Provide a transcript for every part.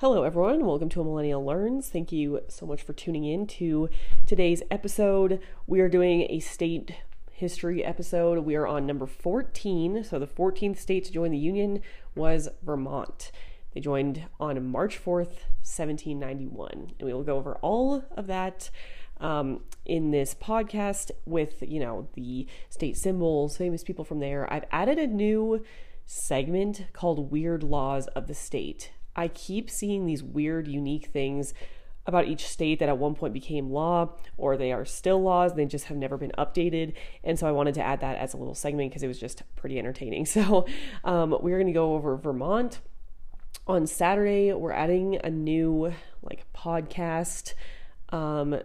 Hello, everyone. Welcome to A Millennial Learns. Thank you so much for tuning in to today's episode. We are doing a state history episode. We are on number 14. So, the 14th state to join the Union was Vermont. They joined on March 4th, 1791. And we will go over all of that um, in this podcast with, you know, the state symbols, famous people from there. I've added a new segment called Weird Laws of the State. I keep seeing these weird, unique things about each state that at one point became law or they are still laws they just have never been updated. And so i wanted to add that as a little segment because it was just pretty entertaining. So um, we're going to go over vermont. On saturday we're adding a new like podcast um,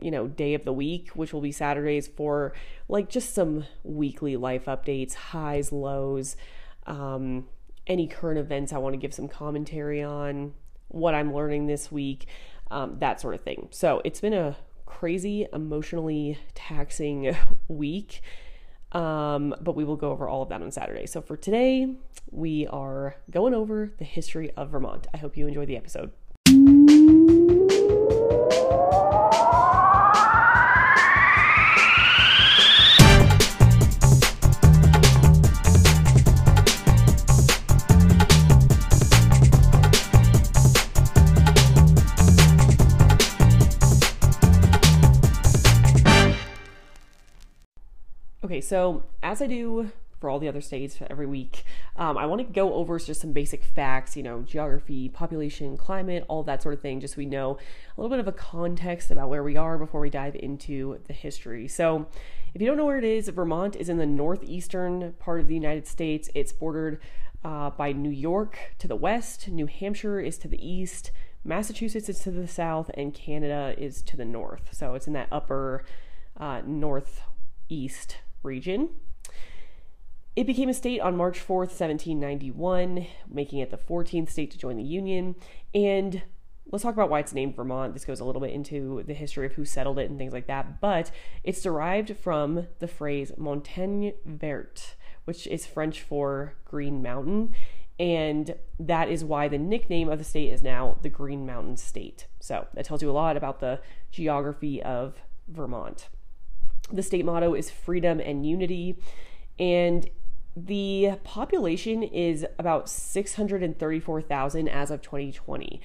you know day of the week which will be saturdays for like just some weekly life updates highs lows um, any current events i want to give some commentary on what i'm learning this week um, that sort of thing. So it's been a crazy, emotionally taxing week. Um, but we will go over all of that on Saturday. So for today, we are going over the history of Vermont. I hope you enjoy the episode. So as I do for all the other states every week, um, I want to go over just some basic facts, you know, geography, population, climate, all that sort of thing, just so we know a little bit of a context about where we are before we dive into the history. So, if you don't know where it is, Vermont is in the northeastern part of the United States. It's bordered uh, by New York to the west, New Hampshire is to the east, Massachusetts is to the south, and Canada is to the north. So, it's in that upper uh, northeast region. It became a state on March 4th, 1791, making it the 14th state to join the Union. And let's talk about why it's named Vermont. This goes a little bit into the history of who settled it and things like that. But it's derived from the phrase montagne verte, which is French for green mountain. And that is why the nickname of the state is now the Green Mountain State. So that tells you a lot about the geography of Vermont. The state motto is freedom and unity. And the population is about 634,000 as of 2020.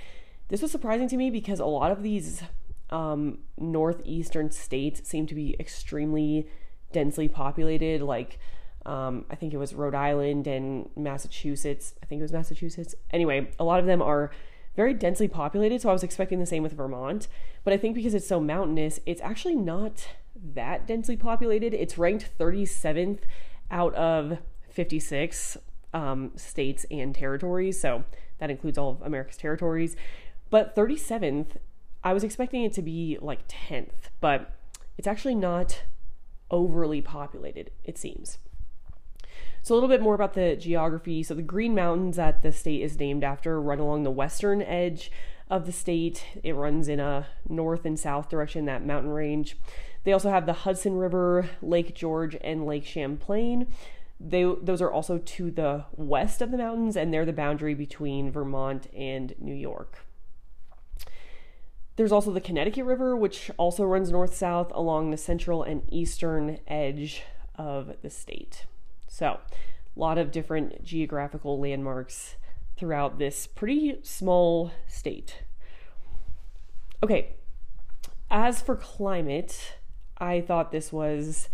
This was surprising to me because a lot of these um, northeastern states seem to be extremely densely populated. Like, um, I think it was Rhode Island and Massachusetts. I think it was Massachusetts. Anyway, a lot of them are very densely populated. So I was expecting the same with Vermont. But I think because it's so mountainous, it's actually not that densely populated. It's ranked 37th out of 56 um, states and territories. So that includes all of America's territories. But 37th, I was expecting it to be like 10th, but it's actually not overly populated, it seems. So, a little bit more about the geography. So, the Green Mountains that the state is named after run along the western edge of the state. It runs in a north and south direction, that mountain range. They also have the Hudson River, Lake George, and Lake Champlain. They, those are also to the west of the mountains, and they're the boundary between Vermont and New York. There's also the Connecticut River, which also runs north south along the central and eastern edge of the state. So, a lot of different geographical landmarks throughout this pretty small state. Okay, as for climate, I thought this was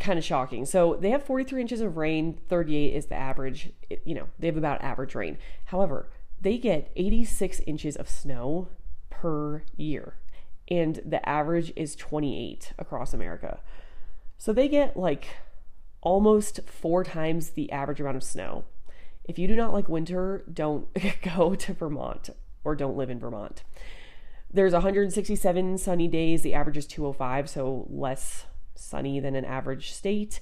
kind of shocking. So they have 43 inches of rain, 38 is the average. You know, they have about average rain. However, they get 86 inches of snow per year, and the average is 28 across America. So they get like almost four times the average amount of snow. If you do not like winter, don't go to Vermont or don't live in Vermont. There's 167 sunny days. The average is 205, so less sunny than an average state.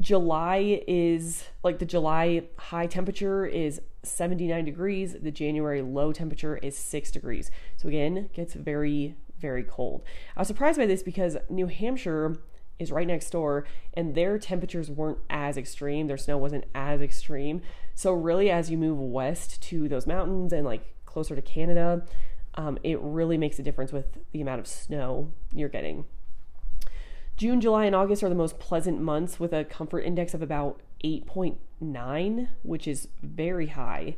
July is like the July high temperature is 79 degrees. The January low temperature is 6 degrees. So again, gets very very cold. I was surprised by this because New Hampshire is right next door and their temperatures weren't as extreme. Their snow wasn't as extreme. So, really, as you move west to those mountains and like closer to Canada, um, it really makes a difference with the amount of snow you're getting. June, July, and August are the most pleasant months with a comfort index of about 8.9, which is very high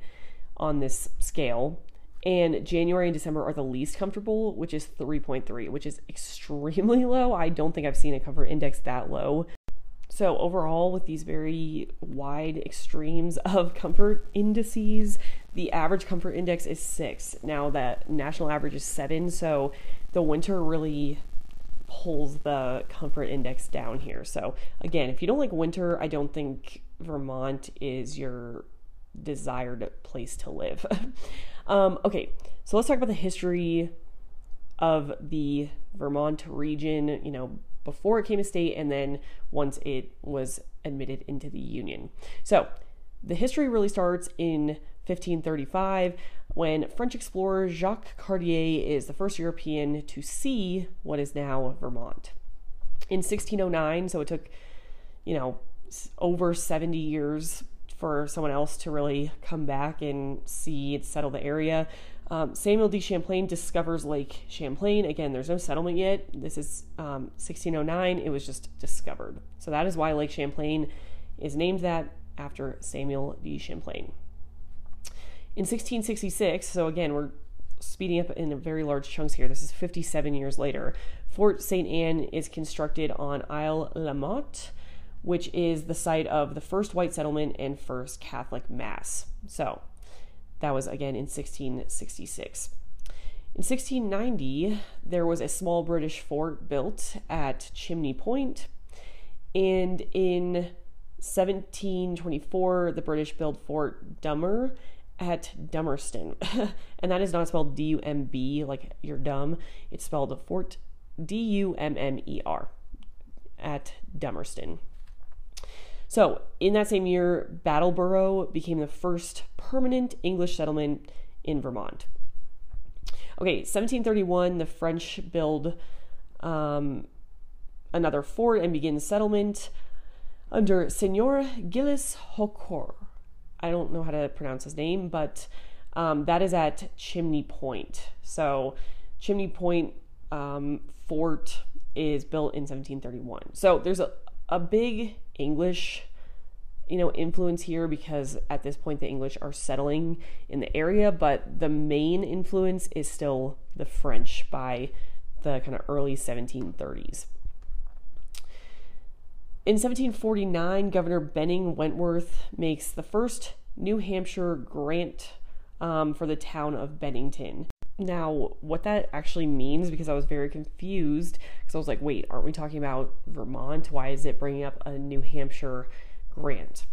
on this scale. And January and December are the least comfortable, which is 3.3, which is extremely low. I don't think I've seen a comfort index that low. So, overall, with these very wide extremes of comfort indices, the average comfort index is six. Now, that national average is seven. So, the winter really pulls the comfort index down here. So, again, if you don't like winter, I don't think Vermont is your desired place to live. um, okay, so let's talk about the history of the Vermont region, you know, before it came a state and then once it was admitted into the Union. So, the history really starts in 1535 when French explorer Jacques Cartier is the first European to see what is now Vermont. In 1609, so it took, you know, over 70 years for someone else to really come back and see and settle the area. Um, Samuel de Champlain discovers Lake Champlain. Again, there's no settlement yet. This is um, 1609. It was just discovered. So that is why Lake Champlain is named that after Samuel de Champlain. In 1666, so again, we're speeding up in very large chunks here. This is 57 years later. Fort St. Anne is constructed on Isle La Motte, which is the site of the first white settlement and first Catholic Mass. So that was again in 1666. In 1690, there was a small British fort built at Chimney Point, and in 1724, the British built Fort Dummer at Dummerston. and that is not spelled D U M B like you're dumb. It's spelled Fort D U M M E R at Dummerston. So, in that same year, Brattleboro became the first permanent English settlement in Vermont. Okay, 1731, the French build um, another fort and begin settlement under Seigneur Gilles Hocquart. I don't know how to pronounce his name, but um, that is at Chimney Point. So, Chimney Point um, Fort is built in 1731. So, there's a, a big English you know influence here because at this point the english are settling in the area but the main influence is still the french by the kind of early 1730s in 1749, Governor Benning Wentworth makes the first New Hampshire grant um, for the town of Bennington. Now, what that actually means, because I was very confused, because I was like, wait, aren't we talking about Vermont? Why is it bringing up a New Hampshire grant?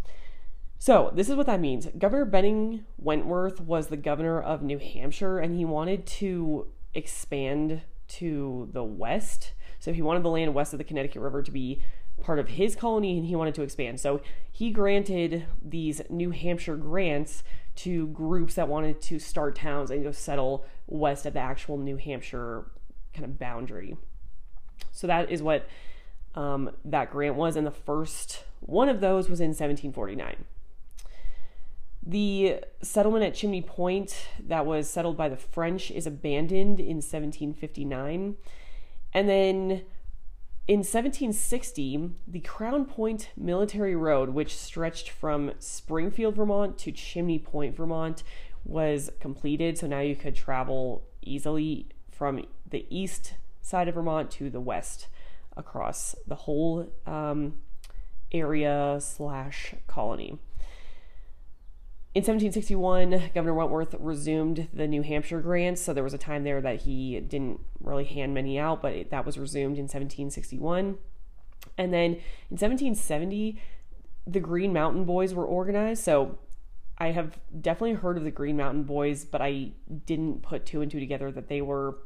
So, this is what that means. Governor Benning Wentworth was the governor of New Hampshire, and he wanted to expand to the west. So, he wanted the land west of the Connecticut River to be part of his colony and he wanted to expand. So he granted these New Hampshire grants to groups that wanted to start towns and go settle west of the actual New Hampshire kind of boundary. So that is what um, that grant was. And the first one of those was in 1749. The settlement at Chimney Point that was settled by the French is abandoned in 1759. And then in 1760, the Crown Point Military Road, which stretched from Springfield, Vermont to Chimney Point, Vermont, was completed. So now you could travel easily from the east side of Vermont to the west across the whole um, area slash colony. In 1761, Governor Wentworth resumed the New Hampshire grants. So there was a time there that he didn't really hand many out, but it, that was resumed in 1761. And then in 1770, the Green Mountain Boys were organized. So I have definitely heard of the Green Mountain Boys, but I didn't put two and two together that they were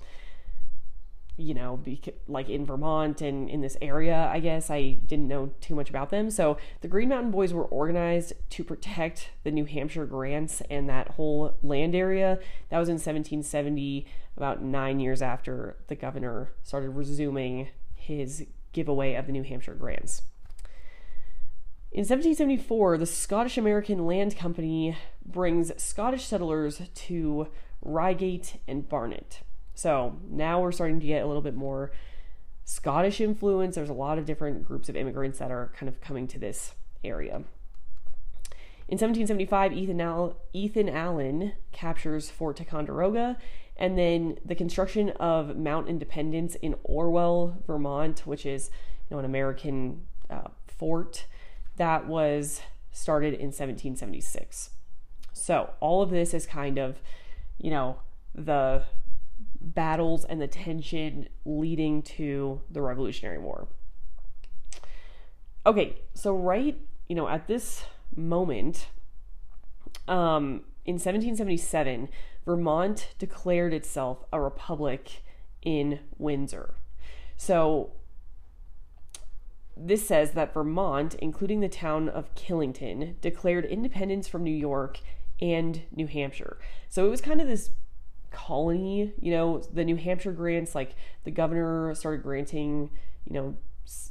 you know, like in Vermont and in this area, I guess. I didn't know too much about them. So the Green Mountain Boys were organized to protect the New Hampshire grants and that whole land area. That was in 1770, about nine years after the governor started resuming his giveaway of the New Hampshire grants. In 1774, the Scottish American Land Company brings Scottish settlers to Ryegate and Barnet. So now we're starting to get a little bit more Scottish influence. There's a lot of different groups of immigrants that are kind of coming to this area. In 1775, Ethan, Al- Ethan Allen captures Fort Ticonderoga, and then the construction of Mount Independence in Orwell, Vermont, which is you know an American uh, fort that was started in 1776. So all of this is kind of you know the battles and the tension leading to the Revolutionary War. Okay, so right, you know, at this moment, um, in 1777, Vermont declared itself a republic in Windsor. So this says that Vermont, including the town of Killington, declared independence from New York and New Hampshire. So it was kind of this colony, you know, the New Hampshire grants, like the governor started granting, you know,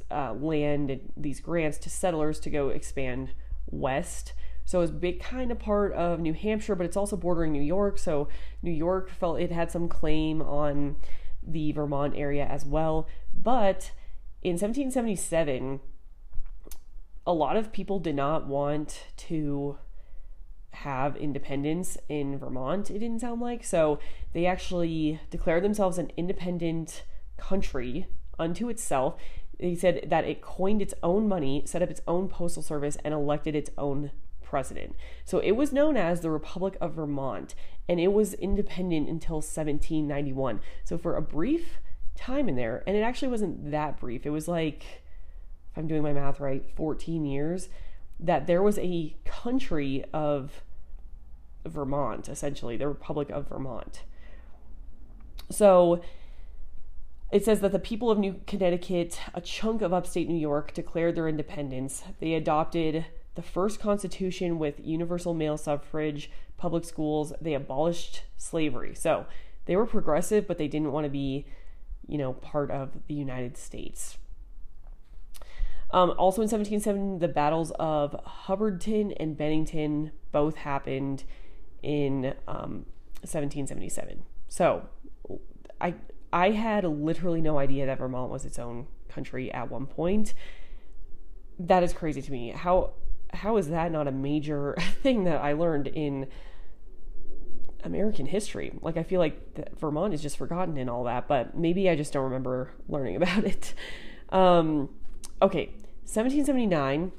uh, land and these grants to settlers to go expand west. So it was big kind of part of New Hampshire, but it's also bordering New York. So New York felt it had some claim on the Vermont area as well. But in 1777, a lot of people did not want to have independence in Vermont, it didn't sound like. So they actually declared themselves an independent country unto itself. They said that it coined its own money, set up its own postal service, and elected its own president. So it was known as the Republic of Vermont, and it was independent until 1791. So for a brief time in there, and it actually wasn't that brief, it was like, if I'm doing my math right, 14 years, that there was a country of Vermont, essentially, the Republic of Vermont. So it says that the people of New Connecticut, a chunk of upstate New York, declared their independence. They adopted the first constitution with universal male suffrage, public schools. They abolished slavery. So they were progressive, but they didn't want to be, you know, part of the United States. Um, also in 1770, the battles of Hubbardton and Bennington both happened in um, 1777. So I I had literally no idea that Vermont was its own country at one point. That is crazy to me. How how is that not a major thing that I learned in American history? Like I feel like Vermont is just forgotten in all that, but maybe I just don't remember learning about it. Um, okay, 1779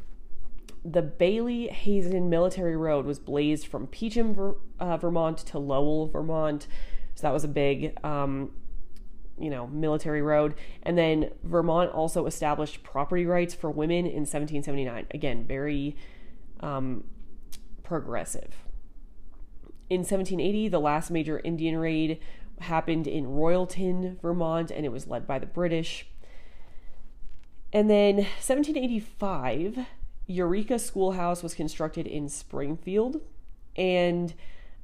the Bayley Hazen Military Road was blazed from Peacham, Ver, uh, Vermont to Lowell, Vermont. So that was a big, um, you know, military road. And then Vermont also established property rights for women in 1779. Again, very um, progressive. In 1780, the last major Indian raid happened in Royalton, Vermont, and it was led by the British. And then 1785, Eureka Schoolhouse was constructed in Springfield, and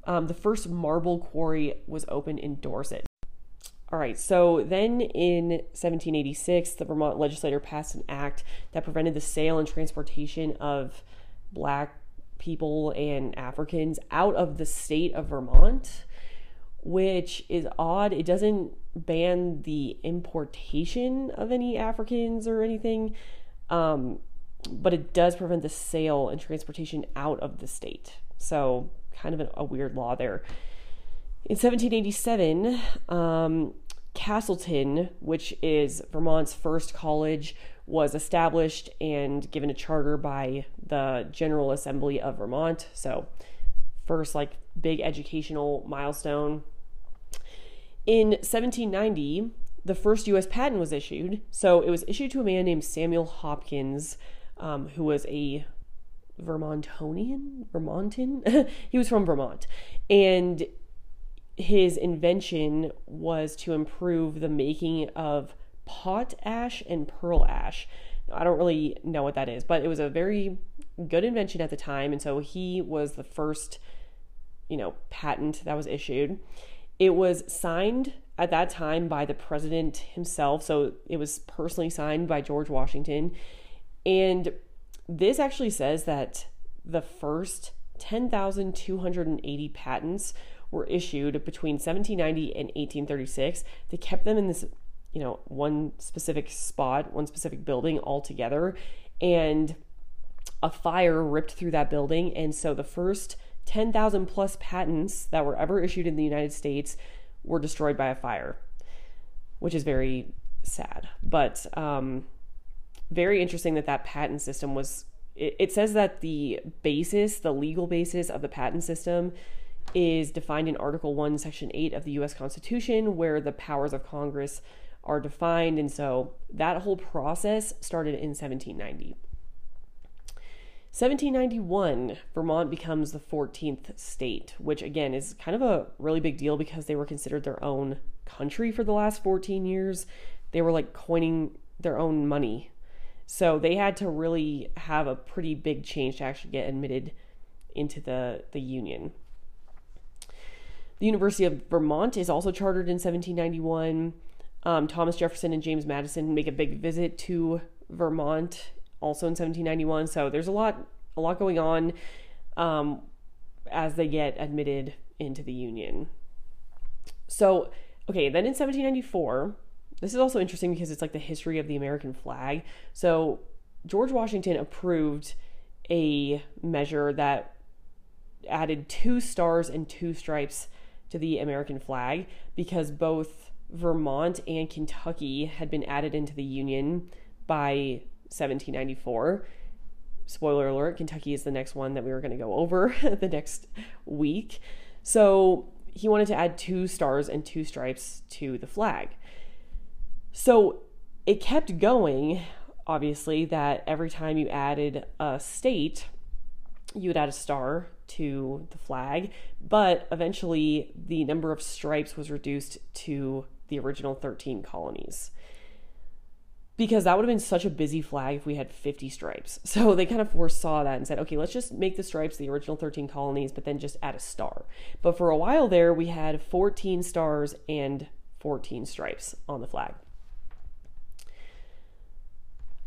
um, the first marble quarry was opened in Dorset. All right, so then in 1786, the Vermont legislature passed an act that prevented the sale and transportation of black people and Africans out of the state of Vermont, which is odd. It doesn't ban the importation of any Africans or anything. Um, but it does prevent the sale and transportation out of the state. So, kind of a, weird law there. In 1787, um, Castleton, which is Vermont's first college, was established and given a charter by the General Assembly of Vermont. So, first, like, big educational milestone. In 1790, the first U.S. patent was issued. So, it was issued to a man named Samuel Hopkins um, who was a Vermontonian, Vermontan. he was from Vermont, and his invention was to improve the making of pot ash and pearl ash. I don't really know what that is, but it was a very good invention at the time, and so he was the first, you know, patent that was issued. It was signed at that time by the president himself, so it was personally signed by George Washington and this actually says that the first 10,280 patents were issued between 1790 and 1836. They kept them in this, you know, one specific spot, one specific building altogether, and a fire ripped through that building. And so the first 10,000 plus patents that were ever issued in the United States were destroyed by a fire, which is very sad. But um, very interesting that that patent system was. It, it says that the basis, the legal basis of the patent system, is defined in Article 1, Section 8 of the U.S. Constitution, where the powers of Congress are defined. And so that whole process started in 1790. 1791, Vermont becomes the 14th state, which again is kind of a really big deal because they were considered their own country for the last 14 years. They were like coining their own money. So they had to really have a pretty big change to actually get admitted into the, the Union. The University of Vermont is also chartered in 1791. Um, Thomas Jefferson and James Madison make a big visit to Vermont also in 1791. So there's a lot a lot going on um, as they get admitted into the Union. So okay, then in 1794, this is also interesting because it's like the history of the American flag. So George Washington approved a measure that added two stars and two stripes to the American flag because both Vermont and Kentucky had been added into the Union by 1794. Spoiler alert, Kentucky is the next one that we were going to go over the next week. So he wanted to add two stars and two stripes to the flag. So it kept going, obviously, that every time you added a state, you would add a star to the flag, but eventually the number of stripes was reduced to the original 13 colonies. Because that would have been such a busy flag if we had 50 stripes. So they kind of foresaw that and said, okay, let's just make the stripes the original 13 colonies, but then just add a star. But for a while there, we had 14 stars and 14 stripes on the flag.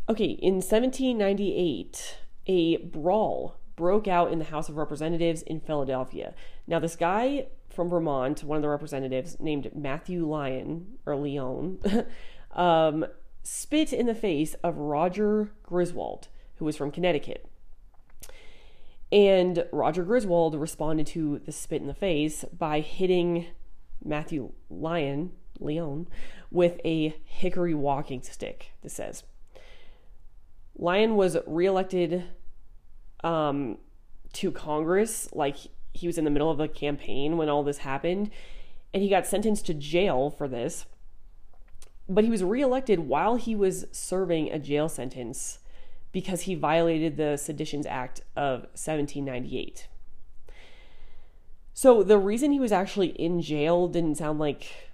Okay, in 1798, a brawl broke out in the House of Representatives in Philadelphia. Now, this guy from Vermont, one of the representatives named Matthew Lyon, or Leon, um, spit in the face of Roger Griswold, who was from Connecticut. And Roger Griswold responded to the spit in the face by hitting Matthew Lyon, Leon, with a hickory walking stick, this says. Lyon was reelected um, to Congress. Like he was in the middle of a campaign when all this happened, and he got sentenced to jail for this. But he was reelected while he was serving a jail sentence because he violated the Seditions Act of 1798. So the reason he was actually in jail didn't sound like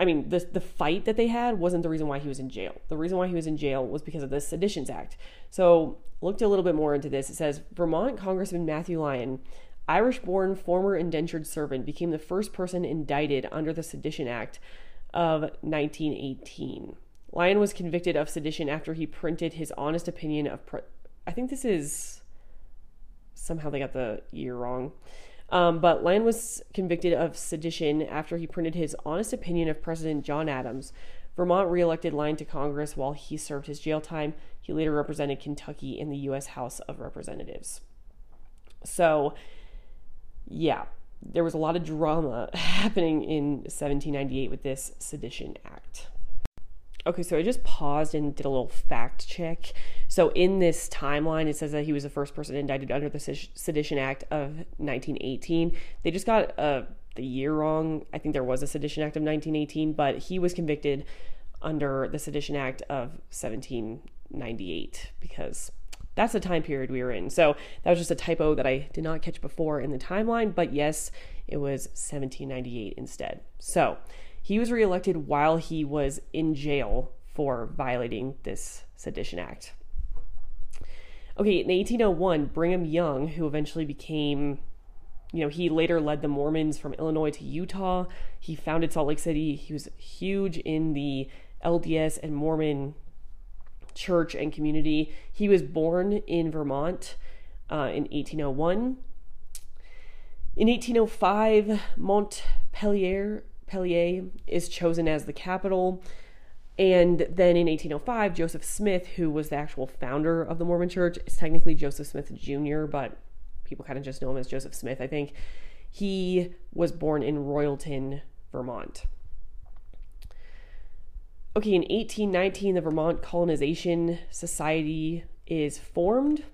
I mean, the the fight that they had wasn't the reason why he was in jail. The reason why he was in jail was because of the Seditions Act. So, looked a little bit more into this. It says Vermont Congressman Matthew Lyon, Irish-born former indentured servant, became the first person indicted under the Sedition Act of 1918. Lyon was convicted of sedition after he printed his honest opinion of. Pre- I think this is somehow they got the year wrong. Um, but Lyon was convicted of sedition after he printed his honest opinion of President John Adams. Vermont reelected Lyon to Congress while he served his jail time. He later represented Kentucky in the U.S. House of Representatives. So, yeah, there was a lot of drama happening in 1798 with this Sedition Act. Okay, so I just paused and did a little fact check. So in this timeline, it says that he was the first person indicted under the Sedition Act of 1918. They just got uh, the year wrong. I think there was a Sedition Act of 1918, but he was convicted under the Sedition Act of 1798 because that's the time period we were in. So that was just a typo that I did not catch before in the timeline, but yes, it was 1798 instead. So he was reelected while he was in jail for violating this Sedition Act. Okay, in 1801, Brigham Young, who eventually became, you know, he later led the Mormons from Illinois to Utah. He founded Salt Lake City. He was huge in the LDS and Mormon church and community. He was born in Vermont uh, in 1801. In 1805, Montpelier Pellier is chosen as the capital. And then in 1805, Joseph Smith, who was the actual founder of the Mormon Church, is technically Joseph Smith Jr., but people kind of just know him as Joseph Smith, I think. He was born in Royalton, Vermont. Okay, in 1819, the Vermont Colonization Society is formed.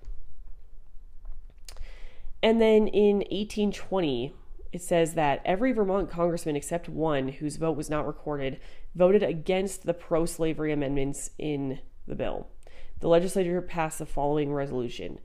And then in 1820, it says that every Vermont congressman except one whose vote was not recorded voted against the pro slavery amendments in the bill. The legislature passed the following resolution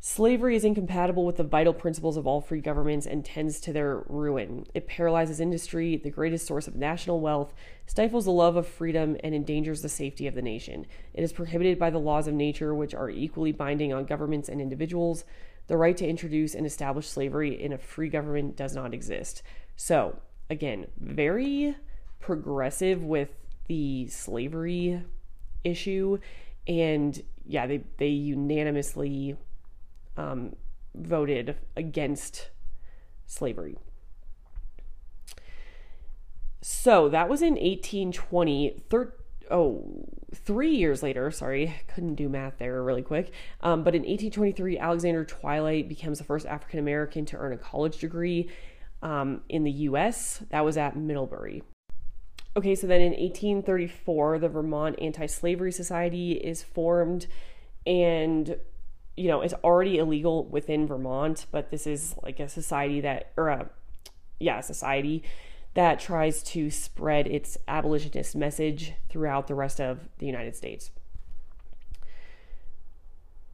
Slavery is incompatible with the vital principles of all free governments and tends to their ruin. It paralyzes industry, the greatest source of national wealth, stifles the love of freedom, and endangers the safety of the nation. It is prohibited by the laws of nature, which are equally binding on governments and individuals. The right to introduce and establish slavery in a free government does not exist. So, again, very progressive with the slavery issue. And yeah, they, they unanimously um, voted against slavery. So that was in 1820. Thir- oh, three years later, sorry, couldn't do math there really quick. Um, but in 1823, Alexander Twilight becomes the first African American to earn a college degree um, in the US. That was at Middlebury. Okay, so then in 1834, the Vermont Anti Slavery Society is formed, and you know, it's already illegal within Vermont, but this is like a society that, or a, yeah, a society that tries to spread its abolitionist message throughout the rest of the United States.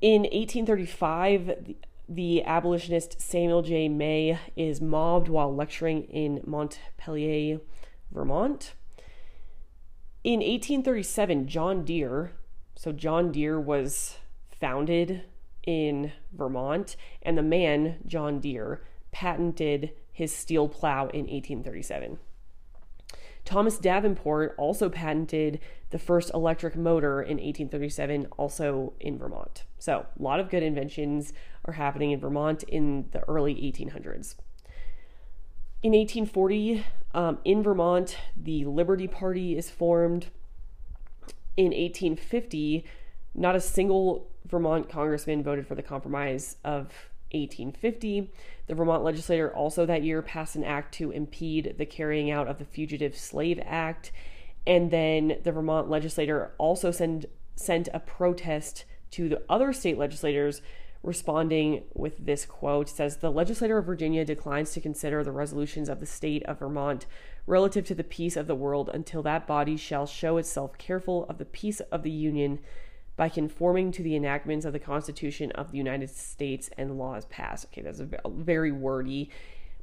In 1835, the, abolitionist Samuel J. May is mobbed while lecturing in Montpelier, Vermont. In 1837, John Deere, so John Deere was founded in Vermont, and the man, John Deere, patented his steel plow in 1837. Thomas Davenport also patented the first electric motor in 1837, also in Vermont. So, a lot of good inventions are happening in Vermont in the early 1800s. In 1840, um, in Vermont, the Liberty Party is formed. In 1850, not a single Vermont congressman voted for the Compromise of 1850. The Vermont legislature also that year passed an act to impede the carrying out of the Fugitive Slave Act. And then the Vermont legislature also send, sent a protest to the other state legislators responding with this quote says the legislature of Virginia declines to consider the resolutions of the state of Vermont relative to the peace of the world until that body shall show itself careful of the peace of the union by conforming to the enactments of the Constitution of the United States and laws passed. Okay, that's a very wordy,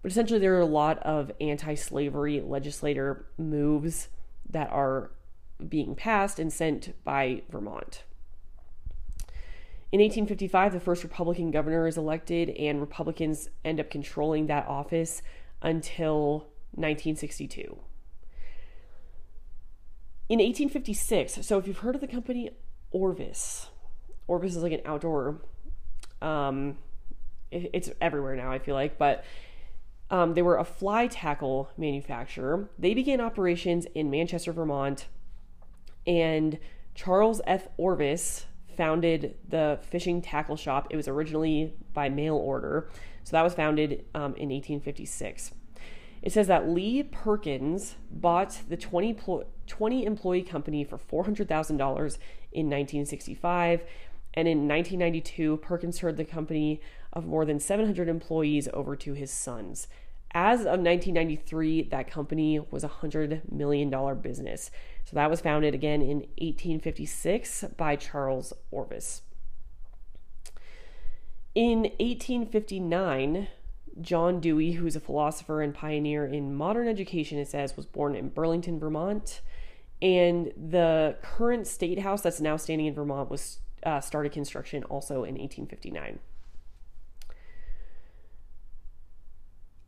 but essentially there are a lot of anti-slavery legislator moves that are being passed and sent by Vermont. In 1855, the first Republican governor is elected, and Republicans end up controlling that office until 1962. In 1856, so if you've heard of the company Orvis. Orvis is like an outdoor. Um, it, it's everywhere now. I feel like, but um, they were a fly tackle manufacturer. They began operations in Manchester, Vermont, and Charles F. Orvis founded the fishing tackle shop. It was originally by mail order, so that was founded um, in 1856. It says that Leigh Perkins bought the 20, 20 employee company for $400,000 in 1965. And in 1992, Perkins turned the company of more than 700 employees over to his sons. As of 1993, that company was a $100 million business. So that was founded again in 1856 by Charles Orvis. In 1859, John Dewey, who's a philosopher and pioneer in modern education, it says, was born in Burlington, Vermont. And the current state house that's now standing in Vermont was uh, started construction also in 1859.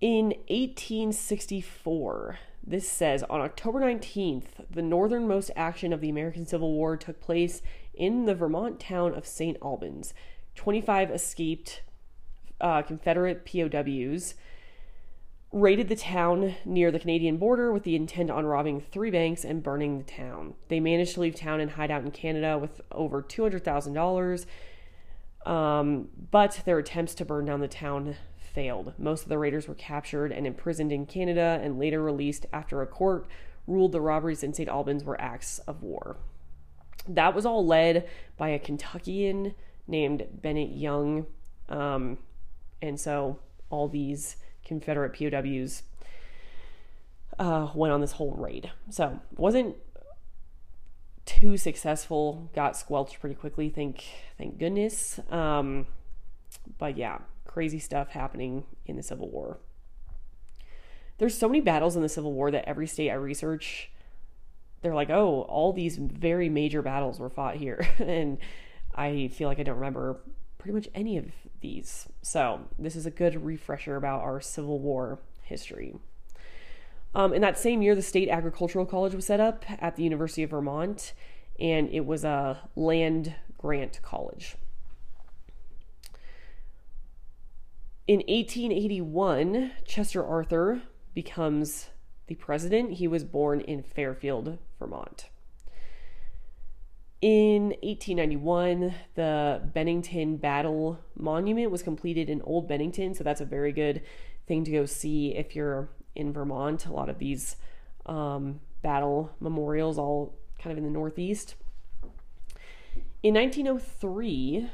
In 1864, this says on October 19th, the northernmost action of the American Civil War took place in the Vermont town of St. Albans. 25 escaped uh, Confederate POWs raided the town near the Canadian border with the intent on robbing three banks and burning the town. They managed to leave town and hide out in Canada with over $200,000. Um, but their attempts to burn down the town failed. Most of the raiders were captured and imprisoned in Canada and later released after a court ruled the robberies in St. Albans were acts of war. That was all led by a Kentuckian named Bennett Young. Um, and so all these Confederate POWs uh, went on this whole raid. So wasn't too successful. Got squelched pretty quickly. Thank thank goodness. Um, but yeah, crazy stuff happening in the Civil War. There's so many battles in the Civil War that every state I research, they're like, oh, all these very major battles were fought here, and I feel like I don't remember pretty much any of these. So, this is a good refresher about our Civil War history. Um, in that same year, the State Agricultural College was set up at the University of Vermont, and it was a land grant college. In 1881, Chester Arthur becomes the president. He was born in Fairfield, Vermont. In 1891, the Bennington Battle Monument was completed in Old Bennington, so that's a very good thing to go see if you're in Vermont. A lot of these um, battle memorials, all kind of in the Northeast. In 1903,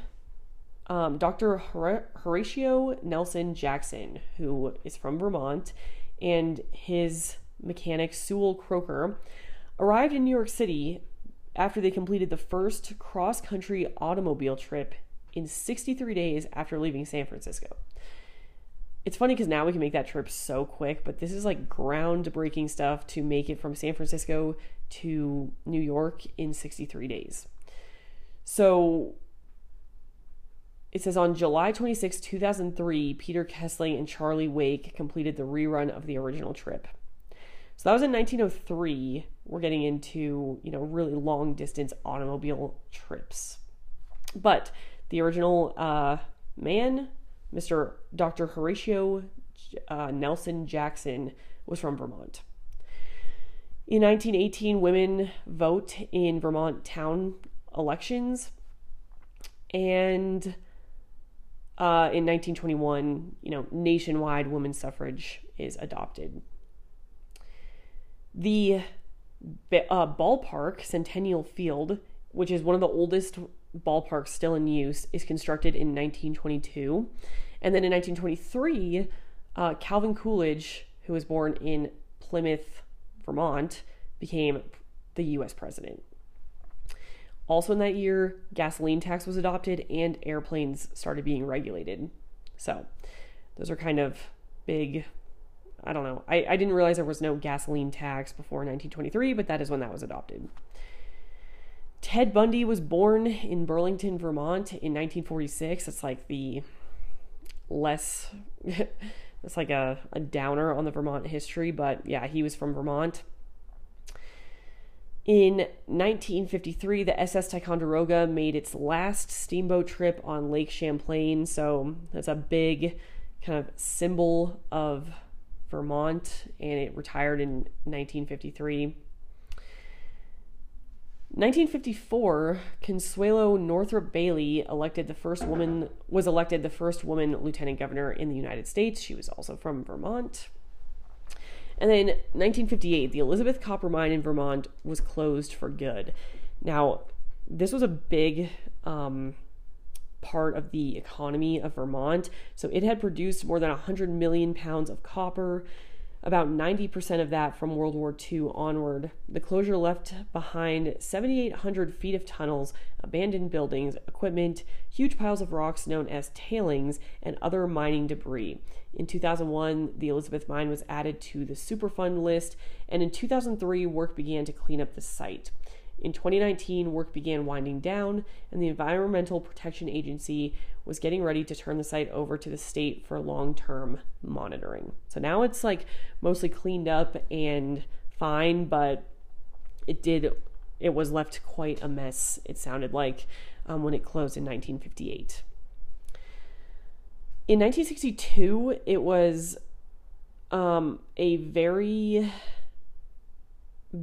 um, Dr. Horatio Nelson Jackson, who is from Vermont, and his mechanic Sewall Crocker arrived in New York City after they completed the first cross country automobile trip in 63 days after leaving San Francisco. It's funny because now we can make that trip so quick, but this is like groundbreaking stuff to make it from San Francisco to New York in 63 days. So it says on July 26, 2003, Peter Kessling and Charlie Wake completed the rerun of the original trip. So that was in 1903. We're getting into, you know, really long distance automobile trips. But the original uh, man, Mr. Dr. Horatio uh, Nelson Jackson, was from Vermont. In 1918, women vote in Vermont town elections. And uh, in 1921, you know, nationwide women's suffrage is adopted. The uh, ballpark, Centennial Field, which is one of the oldest ballparks still in use, is constructed in 1922. And then in 1923, uh, Calvin Coolidge, who was born in Plymouth, Vermont, became the US president. Also in that year, gasoline tax was adopted and airplanes started being regulated. So, those are kind of big I don't know. I, I didn't realize there was no gasoline tax before 1923, but that is when that was adopted. Ted Bundy was born in Burlington, Vermont in 1946. It's like the less, it's like a, a downer on the Vermont history, but yeah, he was from Vermont. In 1953, the SS Ticonderoga made its last steamboat trip on Lake Champlain, so that's a big kind of symbol of Vermont, and it retired in 1953. 1954, Consuelo Northrop Bailey elected the first woman was elected the first woman lieutenant governor in the United States. She was also from Vermont. And then 1958, the Elizabeth Copper Mine in Vermont was closed for good. Now, this was a big um, part of the economy of Vermont. So it had produced more than 100 million pounds of copper, about 90% of that from World War II onward. The closure left behind 7,800 feet of tunnels, abandoned buildings, equipment, huge piles of rocks known as tailings, and other mining debris. In 2001, the Elizabeth mine was added to the Superfund list, and in 2003, work began to clean up the site. In 2019, work began winding down, and the Environmental Protection Agency was getting ready to turn the site over to the state for long term monitoring. So now it's like mostly cleaned up and fine, but it did, it was left quite a mess, it sounded like, um, when it closed in 1958. In 1962, it was um, a very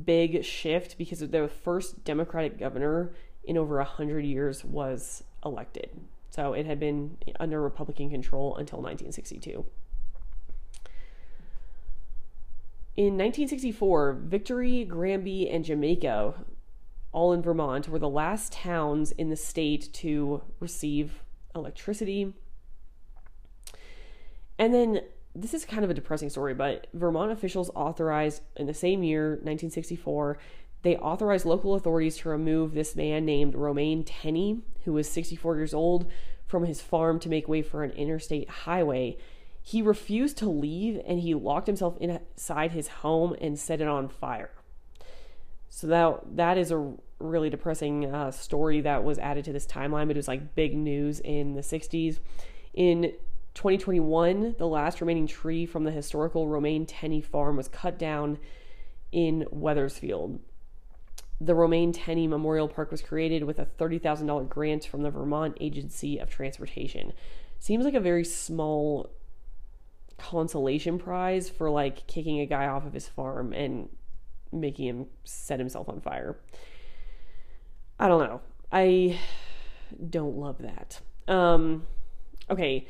big shift because the first Democratic governor in over 100 years was elected. So it had been under Republican control until 1962. In 1964, Victory, Granby, and Jamaica, all in Vermont, were the last towns in the state to receive electricity. And then this is kind of a depressing story, but Vermont officials authorized in the same year, 1964, they authorized local authorities to remove this man named Romaine Tenney, who was 64 years old, from his farm to make way for an interstate highway. He refused to leave and he locked himself inside his home and set it on fire. So that that is a really depressing uh, story that was added to this timeline. But it was like big news in the 60s. In 2021, the last remaining tree from the historical Romaine Tenney farm was cut down in Wethersfield. The Romaine Tenney Memorial Park was created with a $30,000 grant from the Vermont Agency of Transportation. Seems like a very small consolation prize for like kicking a guy off of his farm and making him set himself on fire. I don't know. I don't love that. Um okay,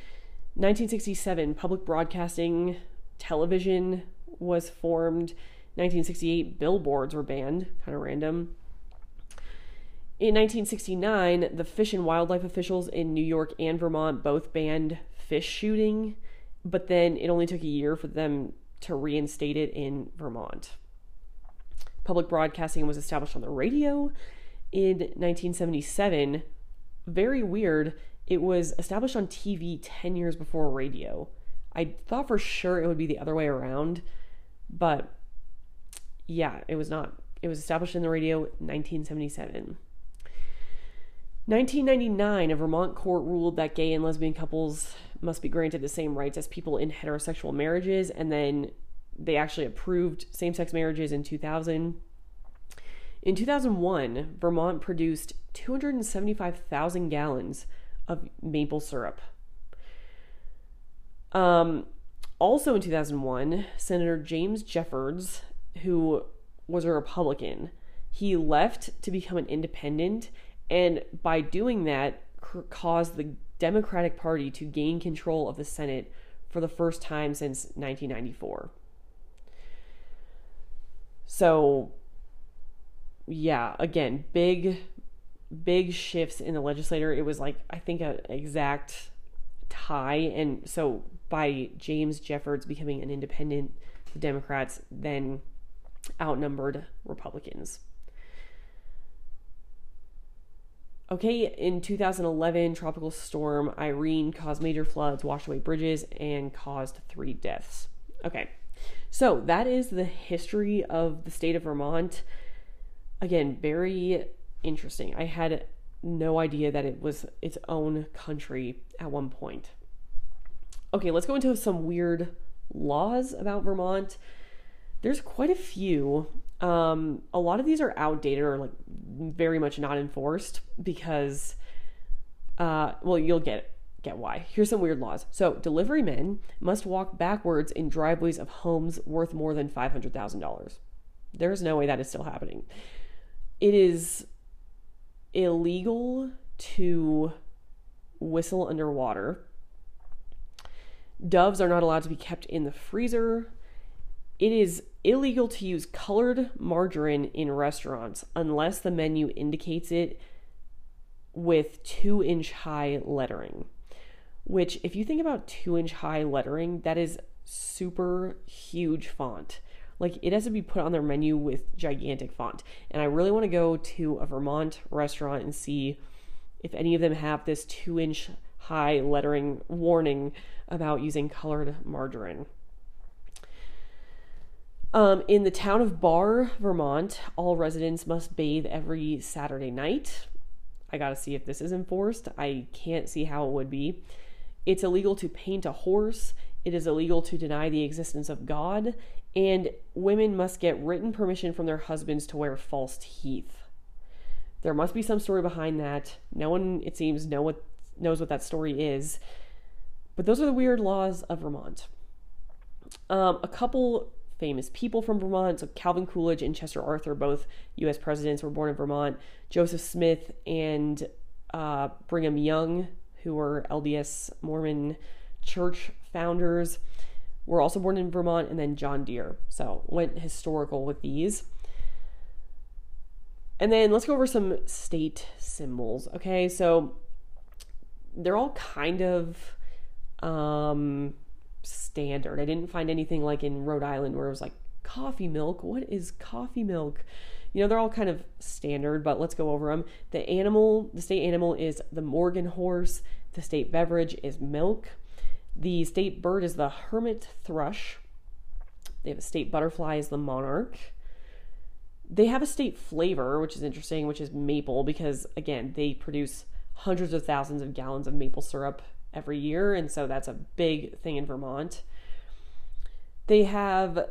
1967, public broadcasting television was formed. 1968, billboards were banned, kind of random. In 1969, the fish and wildlife officials in New York and Vermont both banned fish shooting, but then it only took a year for them to reinstate it in Vermont. Public broadcasting was established on the radio in 1977. Very weird it was established on TV 10 years before radio. I thought for sure it would be the other way around, but yeah, it was not. It was established in the radio 1977. 1999, a Vermont court ruled that gay and lesbian couples must be granted the same rights as people in heterosexual marriages, and then they actually approved same sex marriages in 2000. In 2001, Vermont produced 275,000 gallons of maple syrup. Um, also in 2001, Senator James Jeffords, who was a Republican, he left to become an independent, and by doing that, caused the Democratic Party to gain control of the Senate for the first time since 1994. So, yeah, again, big big shifts in the legislature. It was like I think an exact tie, and so by James Jeffords becoming an independent, the Democrats then outnumbered Republicans. Okay, in 2011, Tropical Storm Irene caused major floods, washed away bridges, and caused three deaths. Okay, so that is the history of the state of Vermont. Again, very interesting. I had no idea that it was its own country at one point. Okay, let's go into some weird laws about Vermont. There's quite a few. Um, a lot of these are outdated or like very much not enforced because, uh, well, you'll get get why. Here's some weird laws. So, delivery men must walk backwards in driveways of homes worth more than five hundred thousand dollars. There's no way that is still happening. It is illegal to whistle underwater. Doves are not allowed to be kept in the freezer. It is illegal to use colored margarine in restaurants unless the menu indicates it with two inch high lettering. Which, if you think about two inch high lettering, that is super huge font. Like it has to be put on their menu with gigantic font. And I really want to go to a Vermont restaurant and see if any of them have this two inch high lettering warning about using colored margarine. Um, in the town of Barre, Vermont, all residents must bathe every Saturday night. I gotta see if this is enforced. I can't see how it would be. It's illegal to paint a horse. It is illegal to deny the existence of God. And women must get written permission from their husbands to wear false teeth. There must be some story behind that. No one, it seems, know what, knows what that story is. But those are the weird laws of Vermont. Um, a couple famous people from Vermont. So Calvin Coolidge and Chester Arthur, both U.S. presidents, were born in Vermont. Joseph Smith and uh, Brigham Young, who were LDS Mormon church founders, were also born in Vermont. And then John Deere. So went historical with these. And then let's go over some state symbols. Okay, so they're all kind of um standard. I didn't find anything like in Rhode Island where it was like coffee milk. What is coffee milk? You know, they're all kind of standard, but let's go over them. The animal, the state animal is the Morgan horse. The state beverage is milk. The state bird is the hermit thrush. They have a state butterfly is the monarch. They have a state flavor, which is interesting, which is maple, because again, they produce hundreds of thousands of gallons of maple syrup every year, and so that's a big thing in Vermont. They have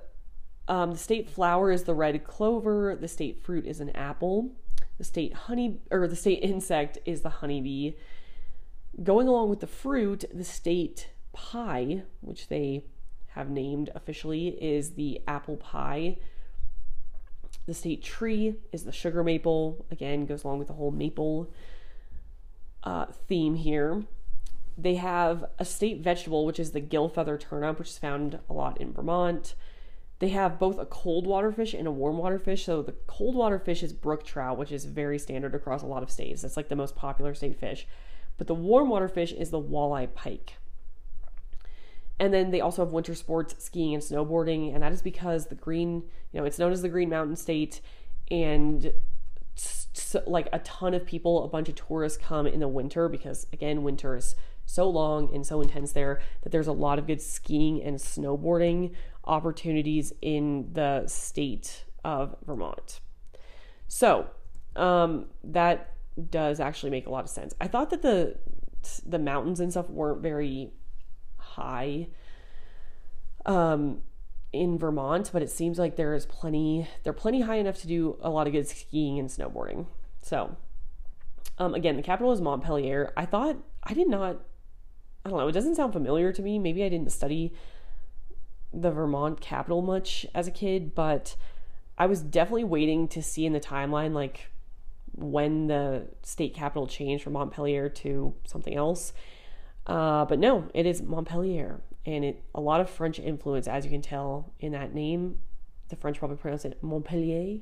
um, the state flower is the red clover. The state fruit is an apple. The state honey or the state insect is the honeybee. Going along with the fruit, the state pie, which they have named officially, is the apple pie. The state tree is the sugar maple. Again, goes along with the whole maple uh, theme here. They have a state vegetable, which is the Gilfeather turnip, which is found a lot in Vermont. They have both a cold water fish and a warm water fish. So the cold water fish is brook trout, which is very standard across a lot of states. That's like the most popular state fish. But the warm water fish is the walleye pike. And then they also have winter sports, skiing and snowboarding, and that is because the green, you know, it's known as the Green Mountain State, and like a ton of people, a bunch of tourists come in the winter because again, winter is so long and so intense there that there's a lot of good skiing and snowboarding opportunities in the state of Vermont. So, um, that does actually make a lot of sense. I thought that the the mountains and stuff weren't very high um, in Vermont, but it seems like there is plenty. They're plenty high enough to do a lot of good skiing and snowboarding. So, um, again, the capital is Montpelier. I thought I did not I don't know, it doesn't sound familiar to me. Maybe I didn't study the Vermont capital much as a kid, but I was definitely waiting to see in the timeline like when the state capital changed from Montpelier to something else. Uh, but no, it is Montpelier, and it a lot of French influence, as you can tell in that name. The French probably pronounce it Montpellier,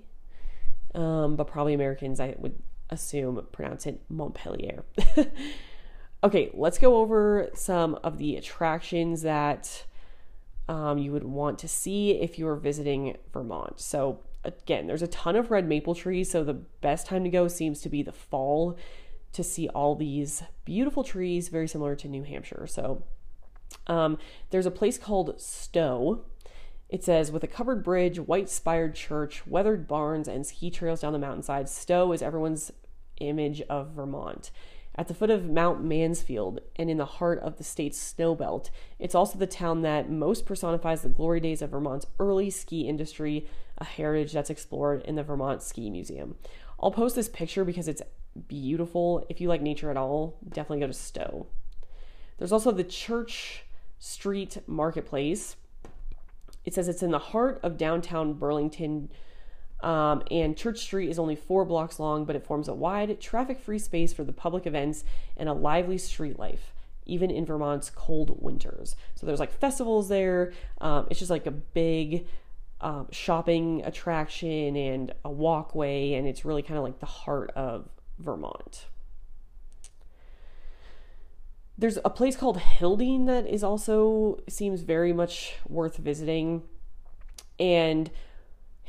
um, but probably Americans, I would assume, pronounce it Montpelier. Okay, let's go over some of the attractions that um, you would want to see if you were visiting Vermont. So, again, there's a ton of red maple trees, so the best time to go seems to be the fall to see all these beautiful trees, very similar to New Hampshire. So, um, there's a place called Stowe. It says, with a covered bridge, white spired church, weathered barns, and ski trails down the mountainside, Stowe is everyone's image of Vermont. At the foot of Mount Mansfield and in the heart of the state's snow belt, it's also the town that most personifies the glory days of Vermont's early ski industry, a heritage that's explored in the Vermont Ski Museum. I'll post this picture because it's beautiful. If you like nature at all, definitely go to Stowe. There's also the Church Street Marketplace. It says it's in the heart of downtown Burlington, um, and Church Street is only four blocks long, but it forms a wide, traffic free space for the public events and a lively street life, even in Vermont's cold winters. So there's like festivals there. Um, it's just like a big um, shopping attraction and a walkway, and it's really kind of like the heart of Vermont. There's a place called Hildene that is also seems very much worth visiting. And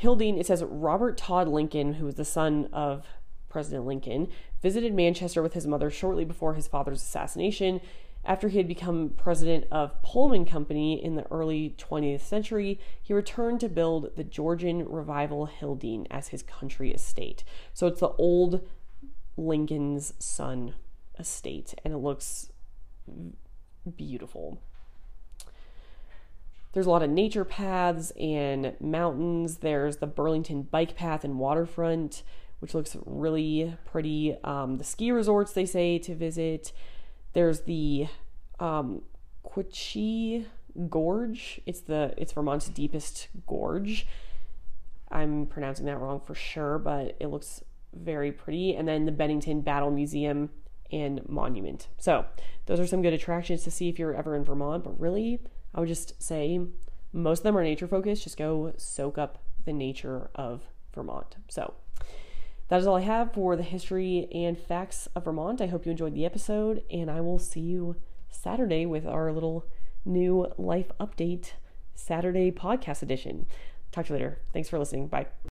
Hildene, it says Robert Todd Lincoln, who was the son of President Lincoln, visited Manchester with his mother shortly before his father's assassination, After he had become president of Pullman Company in the early 20th century, he returned to build the Georgian Revival Hildene as his country estate. So it's the old Lincoln's Son estate, and it looks beautiful. There's a lot of nature paths and mountains. There's the Burlington Bike Path and waterfront, which looks really pretty. Um, the ski resorts they say to visit. There's the um, Gorge. It's the it's Vermont's deepest gorge. I'm pronouncing that wrong for sure, but it looks very pretty. And then the Bennington Battle Museum and Monument. So those are some good attractions to see if you're ever in Vermont. But really, I would just say most of them are nature focused. Just go soak up the nature of Vermont. So that is all I have for the history and facts of Vermont. I hope you enjoyed the episode, and I will see you Saturday with our little new life update Saturday podcast edition. Talk to you later. Thanks for listening. Bye.